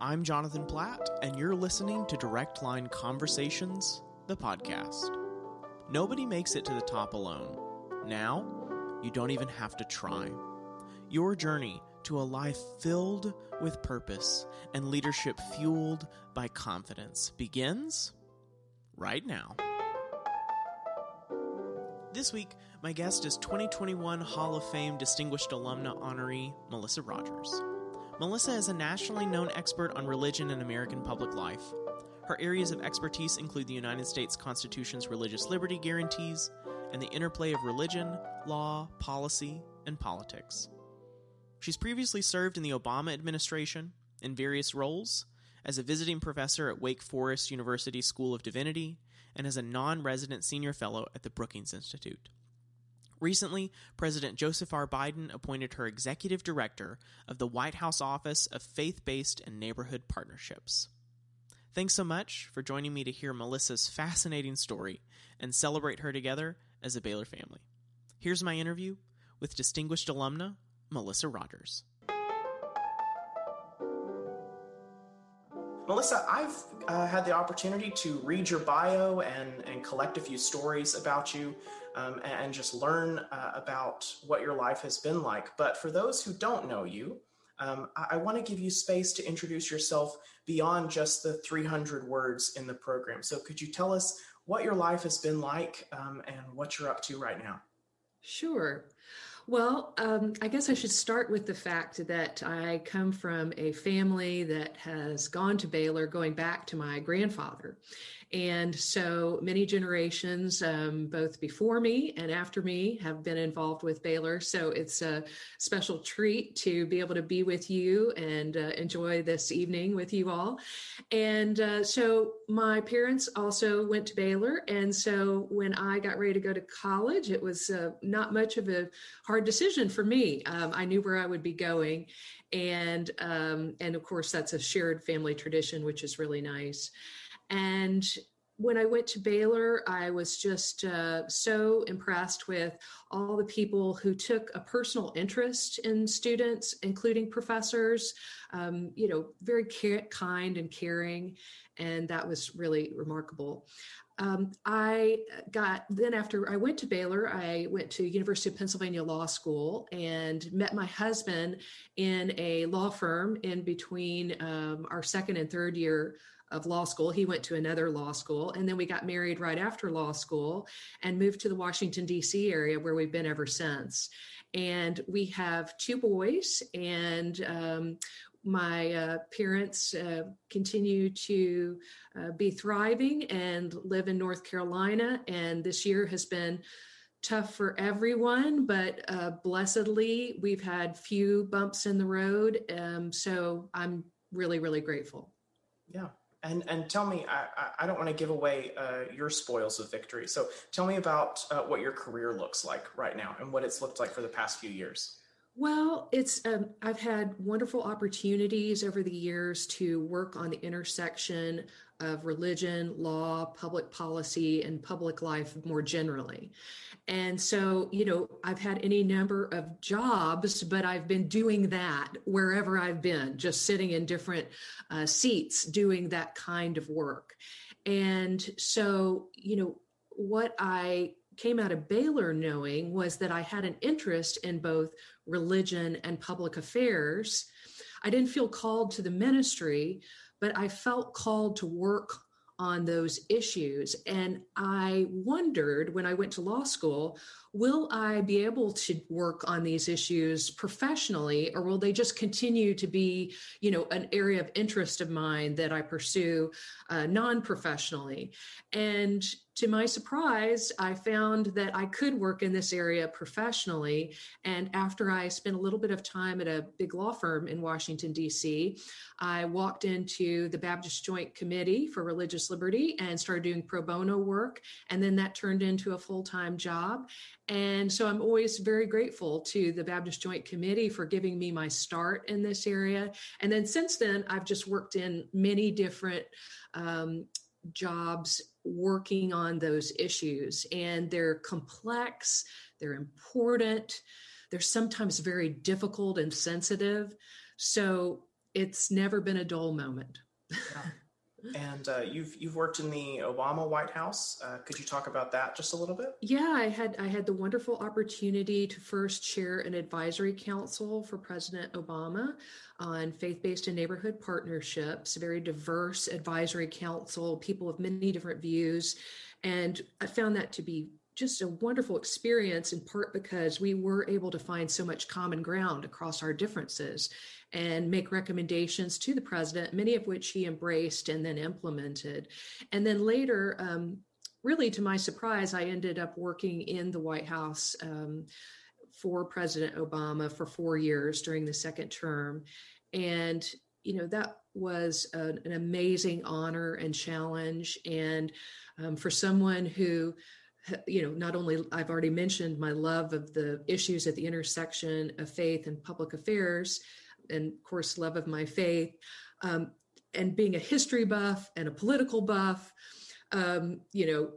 I'm Jonathan Platt, and you're listening to Direct Line Conversations, the podcast. Nobody makes it to the top alone. Now, you don't even have to try. Your journey to a life filled with purpose and leadership fueled by confidence begins right now. This week, my guest is 2021 Hall of Fame Distinguished Alumna honoree Melissa Rogers. Melissa is a nationally known expert on religion and American public life. Her areas of expertise include the United States Constitution's religious liberty guarantees and the interplay of religion, law, policy, and politics. She's previously served in the Obama administration in various roles as a visiting professor at Wake Forest University School of Divinity and as a non resident senior fellow at the Brookings Institute. Recently, President Joseph R. Biden appointed her executive director of the White House Office of Faith Based and Neighborhood Partnerships. Thanks so much for joining me to hear Melissa's fascinating story and celebrate her together as a Baylor family. Here's my interview with distinguished alumna Melissa Rogers. Melissa, I've uh, had the opportunity to read your bio and, and collect a few stories about you um, and just learn uh, about what your life has been like. But for those who don't know you, um, I, I want to give you space to introduce yourself beyond just the 300 words in the program. So, could you tell us what your life has been like um, and what you're up to right now? Sure. Well, um, I guess I should start with the fact that I come from a family that has gone to Baylor going back to my grandfather. And so many generations, um, both before me and after me, have been involved with Baylor. So it's a special treat to be able to be with you and uh, enjoy this evening with you all. And uh, so my parents also went to Baylor. And so when I got ready to go to college, it was uh, not much of a hard decision for me. Um, I knew where I would be going. And, um, and of course, that's a shared family tradition, which is really nice. And when I went to Baylor, I was just uh, so impressed with all the people who took a personal interest in students, including professors. Um, you know, very care- kind and caring, and that was really remarkable. Um, I got then after I went to Baylor, I went to University of Pennsylvania Law School and met my husband in a law firm in between um, our second and third year of law school. He went to another law school. And then we got married right after law school and moved to the Washington, D.C. area where we've been ever since. And we have two boys, and um, my uh, parents uh, continue to uh, be thriving and live in North Carolina. And this year has been tough for everyone, but uh, blessedly, we've had few bumps in the road. Um, so I'm really, really grateful. Yeah. And and tell me, I, I don't want to give away uh, your spoils of victory. So tell me about uh, what your career looks like right now and what it's looked like for the past few years. Well, it's um, I've had wonderful opportunities over the years to work on the intersection of religion, law, public policy, and public life more generally. And so, you know, I've had any number of jobs, but I've been doing that wherever I've been, just sitting in different uh, seats doing that kind of work. And so, you know, what I came out of Baylor knowing was that I had an interest in both religion and public affairs. I didn't feel called to the ministry, but I felt called to work on those issues. And I wondered when I went to law school, will I be able to work on these issues professionally, or will they just continue to be, you know, an area of interest of mine that I pursue uh, non professionally? And to my surprise, I found that I could work in this area professionally. And after I spent a little bit of time at a big law firm in Washington, D.C., I walked into the Baptist Joint Committee for Religious Liberty and started doing pro bono work. And then that turned into a full time job. And so I'm always very grateful to the Baptist Joint Committee for giving me my start in this area. And then since then, I've just worked in many different um, jobs working on those issues. And they're complex, they're important, they're sometimes very difficult and sensitive. So it's never been a dull moment. Yeah. And uh, you've you've worked in the Obama White House. Uh, could you talk about that just a little bit? Yeah, I had I had the wonderful opportunity to first chair an advisory council for President Obama on faith-based and neighborhood partnerships. A very diverse advisory council, people with many different views, and I found that to be just a wonderful experience in part because we were able to find so much common ground across our differences and make recommendations to the president, many of which he embraced and then implemented. And then later, um, really to my surprise, I ended up working in the White House um, for President Obama for four years during the second term. And, you know, that was an, amazing honor and challenge. And um, for someone who you know, not only I've already mentioned my love of the issues at the intersection of faith and public affairs, and of course, love of my faith, um, and being a history buff and a political buff, um, you know,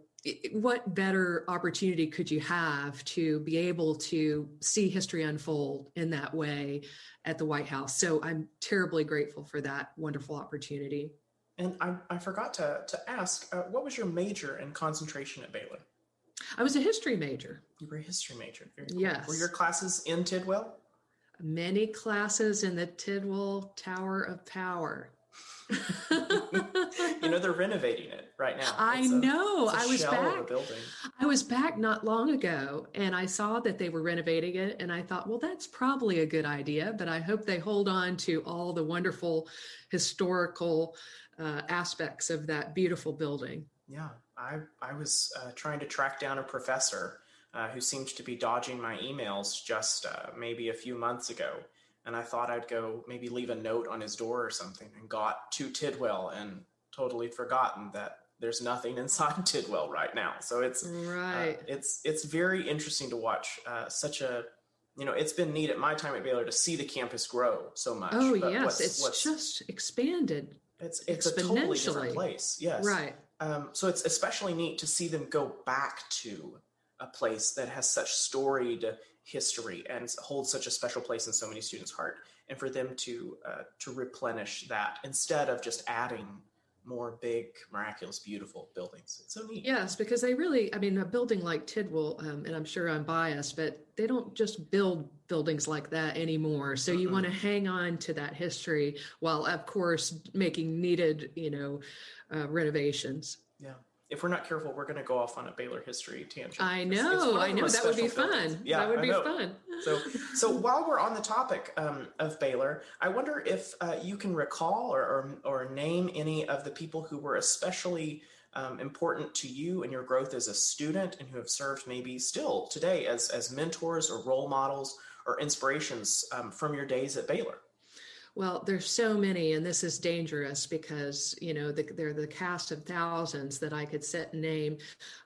what better opportunity could you have to be able to see history unfold in that way at the White House? So I'm terribly grateful for that wonderful opportunity. And I, I forgot to, to ask, uh, what was your major and concentration at Baylor? I was a history major. You were a history major. Very cool. Yes. Were your classes in Tidwell? Many classes in the Tidwell Tower of Power. you know they're renovating it right now. I a, know. I was back. I was back not long ago, and I saw that they were renovating it, and I thought, well, that's probably a good idea. But I hope they hold on to all the wonderful historical uh, aspects of that beautiful building. Yeah, I, I was uh, trying to track down a professor uh, who seemed to be dodging my emails just uh, maybe a few months ago. And I thought I'd go maybe leave a note on his door or something and got to Tidwell and totally forgotten that there's nothing inside Tidwell right now. So it's uh, right. it's it's very interesting to watch uh, such a you know it's been neat at my time at Baylor to see the campus grow so much. Oh yes, what's, it's what's, just expanded. It's it's a totally different place. Yes, right. Um, so it's especially neat to see them go back to a place that has such storied history and holds such a special place in so many students' heart, and for them to uh, to replenish that instead of just adding more big, miraculous, beautiful buildings. It's so neat. Yes, because they really, I mean, a building like Tidwell, um, and I'm sure I'm biased, but they don't just build buildings like that anymore. So you want to hang on to that history while, of course, making needed, you know, uh, renovations. Yeah. If we're not careful, we're going to go off on a Baylor history tangent. I know, I know. That would be fun. Yeah, that would I be know. fun. So, so while we're on the topic um, of Baylor, I wonder if uh, you can recall or, or, or name any of the people who were especially um, important to you and your growth as a student, and who have served maybe still today as as mentors or role models or inspirations um, from your days at Baylor. Well, there's so many, and this is dangerous because you know the, they're the cast of thousands that I could set and name.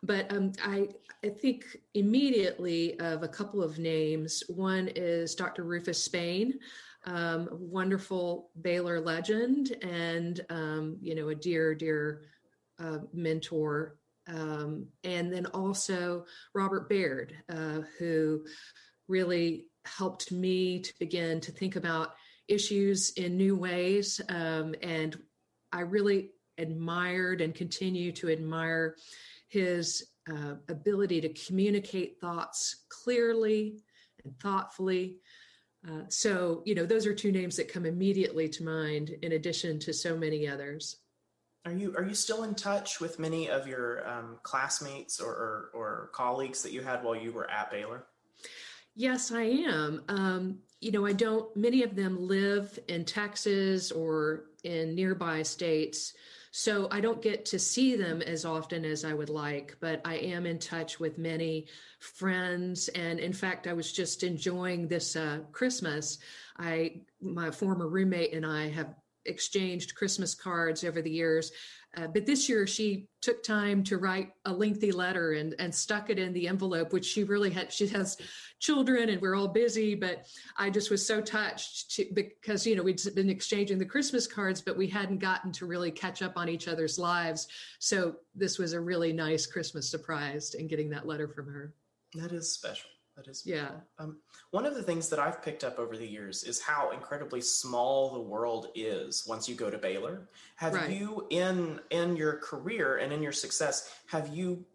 But um, I I think immediately of a couple of names. One is Dr. Rufus Spain, um, wonderful Baylor legend, and um, you know a dear dear uh, mentor. Um, and then also Robert Baird, uh, who really helped me to begin to think about issues in new ways. Um, and I really admired and continue to admire his uh, ability to communicate thoughts clearly and thoughtfully. Uh, so, you know, those are two names that come immediately to mind, in addition to so many others. Are you are you still in touch with many of your um, classmates or, or, or colleagues that you had while you were at Baylor? Yes, I am. Um, you know, I don't, many of them live in Texas or in nearby states. So I don't get to see them as often as I would like, but I am in touch with many friends. And in fact, I was just enjoying this uh, Christmas. I, my former roommate and I have exchanged Christmas cards over the years. Uh, but this year she took time to write a lengthy letter and, and stuck it in the envelope, which she really had. She has children and we're all busy, but I just was so touched to, because, you know, we'd been exchanging the Christmas cards, but we hadn't gotten to really catch up on each other's lives. So this was a really nice Christmas surprise in getting that letter from her. That is special. That is yeah. Um, one of the things that I've picked up over the years is how incredibly small the world is once you go to Baylor. Have Right. you in in your career and in your success have you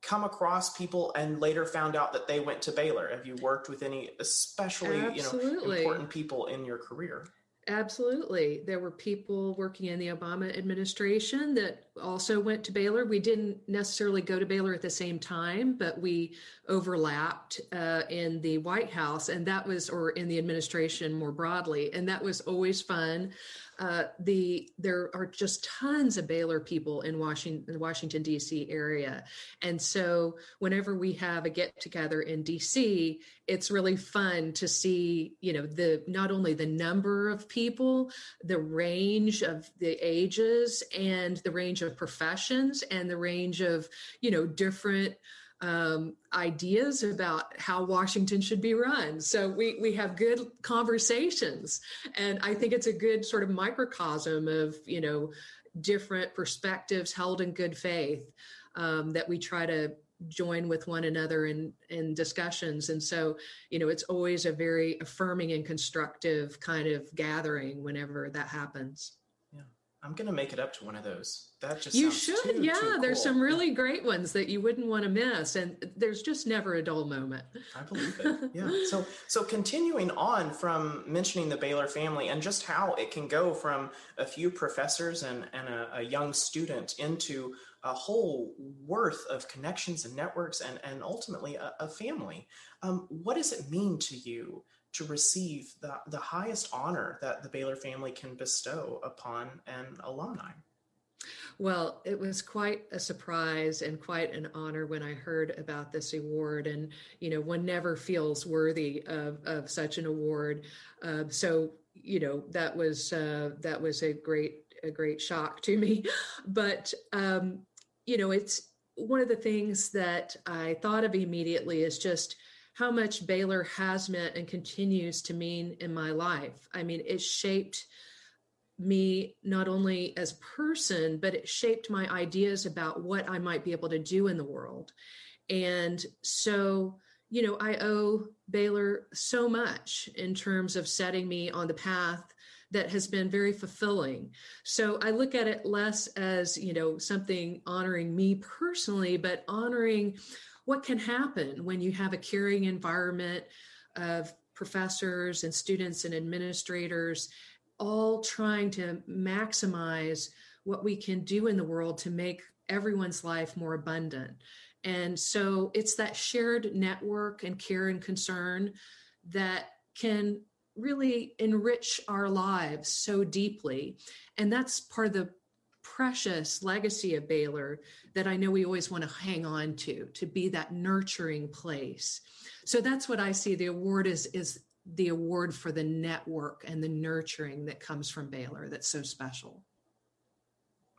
come across people and later found out that they went to Baylor? Have you worked with any especially you know Absolutely. important people in your career? Absolutely. There were people working in the Obama administration that also went to Baylor. We didn't necessarily go to Baylor at the same time, but we overlapped uh, in the White House, and that was, or in the administration more broadly, and that was always fun. Uh, the there are just tons of Baylor people in Washington, the Washington D.C. area, and so whenever we have a get together in D.C., it's really fun to see, you know, the not only the number of people, the range of the ages, and the range of professions, and the range of, you know, different um, ideas about how Washington should be run. So we we have good conversations, and I think it's a good sort of microcosm of you know different perspectives held in good faith um, that we try to join with one another in in discussions and so you know it's always a very affirming and constructive kind of gathering whenever that happens I'm gonna make it up to one of those. That just you should too- yeah too there's cool. some really great ones that you wouldn't want to miss and there's just never a dull moment I believe it. Yeah. So so continuing on from mentioning the Baylor family and just how it can go from a few professors and, and a, a young student into a whole worth of connections and networks and, and ultimately a, a family. Um, what does it mean to you to receive the, the highest honor that the Baylor family can bestow upon an alumni? Well, it was quite a surprise and quite an honor when I heard about this award. And, you know, one never feels worthy of, of such an award. Uh, so, you know, that was uh, that was a great a great shock to me. But, um, you know, it's one of the things that I thought of immediately is just how much Baylor has meant and continues to mean in my life. I mean, it shaped me not only as person but it shaped my ideas about what i might be able to do in the world and so you know i owe baylor so much in terms of setting me on the path that has been very fulfilling so i look at it less as you know something honoring me personally but honoring what can happen when you have a caring environment of professors and students and administrators all trying to maximize what we can do in the world to make everyone's life more abundant. And so it's that shared network and care and concern that can really enrich our lives so deeply. And that's part of the precious legacy of Baylor that I know we always want to hang on to, to be that nurturing place. So that's what I see the award is is the award for the network and the nurturing that comes from Baylor that's so special.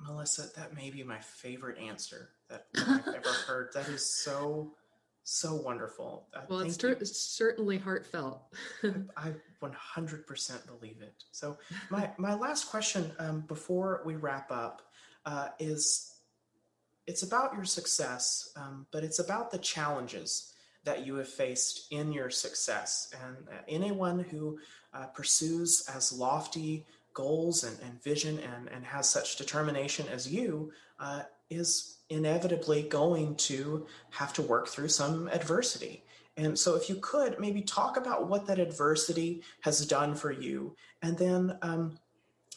Melissa, that may be my favorite answer that I've ever heard. That is so, so wonderful. Uh, Well, it's, thank you. cer- it's certainly heartfelt. I 100% believe it. So, my, my last question um, before we wrap up uh, is it's about your success, um, but it's about the challenges that you have faced in your success. And uh, anyone who uh, pursues as lofty goals and, and vision and, and has such determination as you uh, is inevitably going to have to work through some adversity. And so, if you could maybe talk about what that adversity has done for you, and then, um,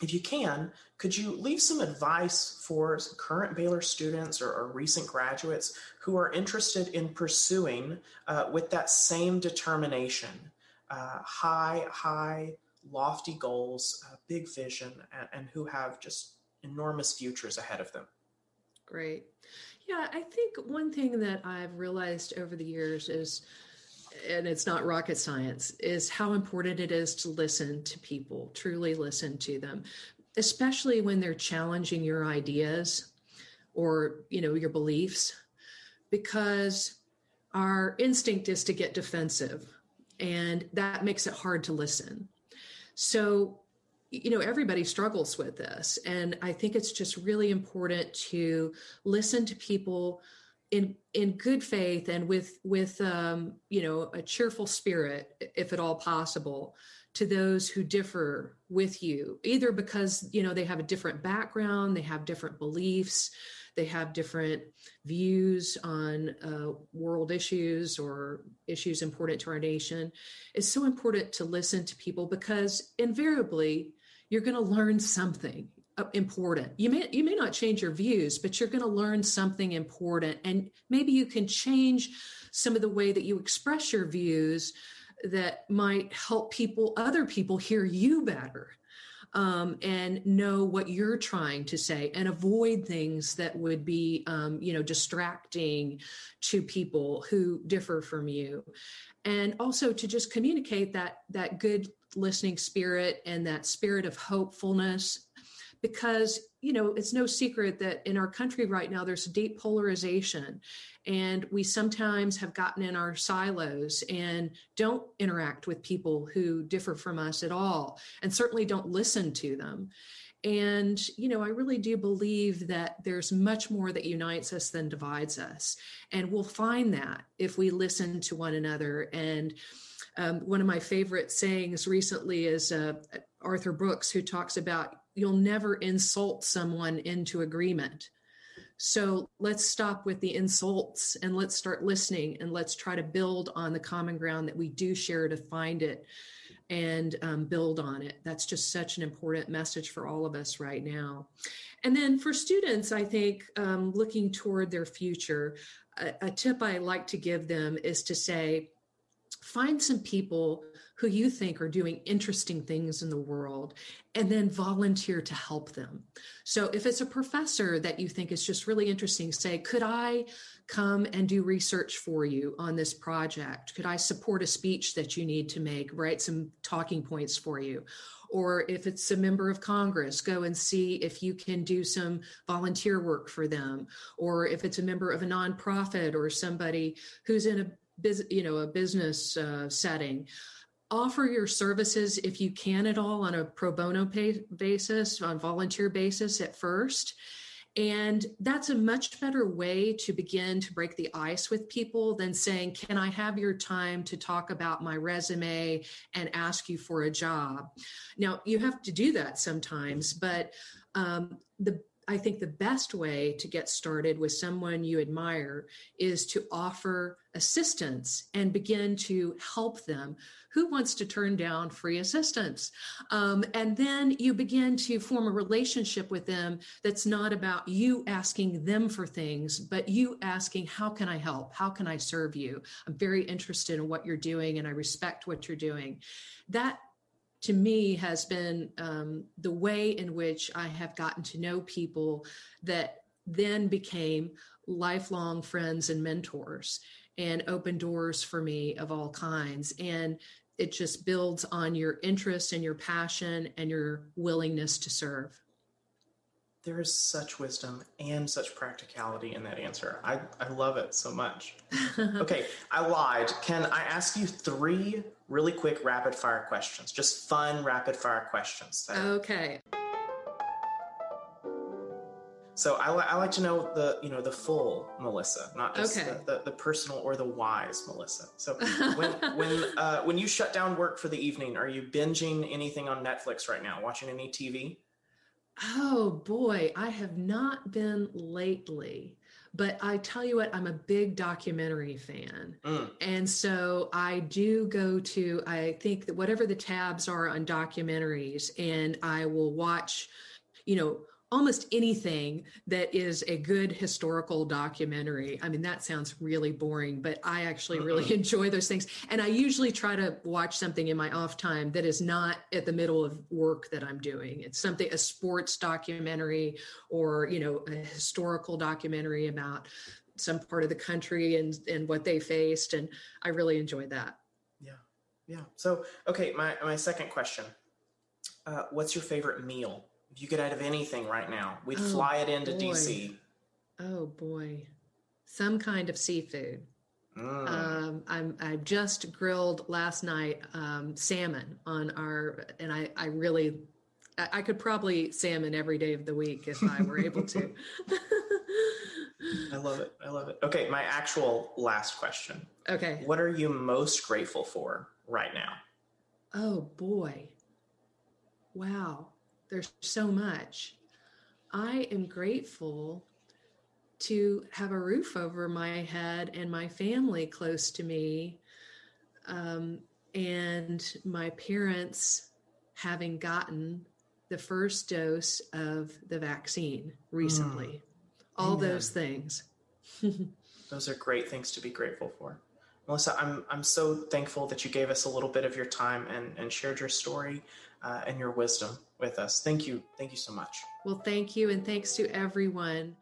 if you can, could you leave some advice for current Baylor students or, or recent graduates who are interested in pursuing uh, with that same determination, uh, high, high, lofty goals, uh, big vision, and, and who have just enormous futures ahead of them? Great. Yeah, I think one thing that I've realized over the years is, and it's not rocket science, is how important it is to listen to people, truly listen to them, especially when they're challenging your ideas or, you know, your beliefs, because our instinct is to get defensive and that makes it hard to listen. So, you know, everybody struggles with this. And I think it's just really important to listen to people in in good faith and with with um, you know a cheerful spirit, if at all possible, to those who differ with you, either because you know they have a different background, they have different beliefs, they have different views on uh, world issues or issues important to our nation. It's so important to listen to people because invariably you're going to learn something important. You may you may not change your views, but you're going to learn something important, and maybe you can change some of the way that you express your views that might help people, other people, hear you better. Um, and know what you're trying to say and avoid things that would be um, you know distracting to people who differ from you and also to just communicate that that good listening spirit and that spirit of hopefulness because you know it's no secret that in our country right now there's deep polarization and we sometimes have gotten in our silos and don't interact with people who differ from us at all and certainly don't listen to them. And you know i really do believe that there's much more that unites us than divides us and we'll find that if we listen to one another. And um, one of my favorite sayings recently is uh, Arthur Brooks, who talks about you'll never insult someone into agreement. So let's stop with the insults and let's start listening and let's try to build on the common ground that we do share to find it and um, build on it. That's just such an important message for all of us right now. And then for students, I think um, looking toward their future, a, a tip I like to give them is to say, find some people who you think are doing interesting things in the world and then volunteer to help them. So if it's a professor that you think is just really interesting, say, could I come and do research for you on this project? Could I support a speech that you need to make, write some talking points for you? Or if it's a member of Congress, go and see if you can do some volunteer work for them. Or if it's a member of a nonprofit or somebody who's in a you know a business uh, setting offer your services if you can at all on a pro bono pay basis on volunteer basis at first and that's a much better way to begin to break the ice with people than saying, Can I have your time to talk about my resume and ask you for a job? Now, you have to do that sometimes, but um, the I think the best way to get started with someone you admire is to offer assistance and begin to help them. Who wants to turn down free assistance? Um, and then you begin to form a relationship with them that's not about you asking them for things, but you asking, How can I help? How can I serve you? I'm very interested in what you're doing and I respect what you're doing. That to me has been um, the way in which I have gotten to know people that then became lifelong friends and mentors and open doors for me of all kinds. And it just builds on your interest and your passion and your willingness to serve there is such wisdom and such practicality in that answer. I, I love it so much. okay, I lied. Can I ask you three really quick rapid fire questions? Just fun rapid fire questions. Okay. So I, I like to know the you know the full Melissa, not just okay. the, the, the, personal or the wise Melissa. So when when uh, when you shut down work for the evening, are you binging anything on Netflix right now? Watching any TV? Oh boy, I have not been lately. But I tell you what, I'm a big documentary fan. Mm. And so I do go to, I think that whatever the tabs are on documentaries, and I will watch, you know, almost anything that is a good historical documentary. I mean, that sounds really boring, but I actually really enjoy those things. And I usually try to watch something in my off time that is not at the middle of work that I'm doing. It's something, a sports documentary or, you know, a historical documentary about some part of the country and, and what they faced. And I really enjoy that. Yeah. Yeah. So, okay. My, my second question, uh, what's your favorite meal? If you could out of anything right now, we'd oh, fly it into boy. DC. Oh boy, some kind of seafood. Mm. Um, I'm I just grilled last night um, salmon on our, and I I really I, I could probably salmon every day of the week if I were able to. I love it. I love it. Okay, my actual last question. Okay. What are you most grateful for right now? Oh boy. Wow. There's so much. I am grateful to have a roof over my head and my family close to me, um, and my parents having gotten the first dose of the vaccine recently. Mm. All Amen. those things. those are great things to be grateful for. Melissa, I'm I'm so thankful that you gave us a little bit of your time and, and shared your story uh, and your wisdom with us. Thank you. Thank you so much. Well, thank you, and thanks to everyone.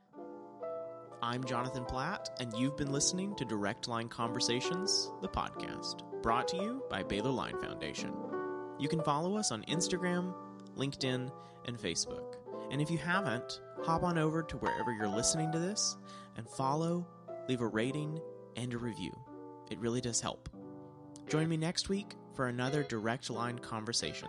I'm Jonathan Platt, and you've been listening to Direct Line Conversations, the podcast, brought to you by Baylor Line Foundation. You can follow us on Instagram, LinkedIn, and Facebook. And if you haven't, hop on over to wherever you're listening to this and follow, leave a rating, and a review. It really does help. Join me next week for another Direct Line conversation.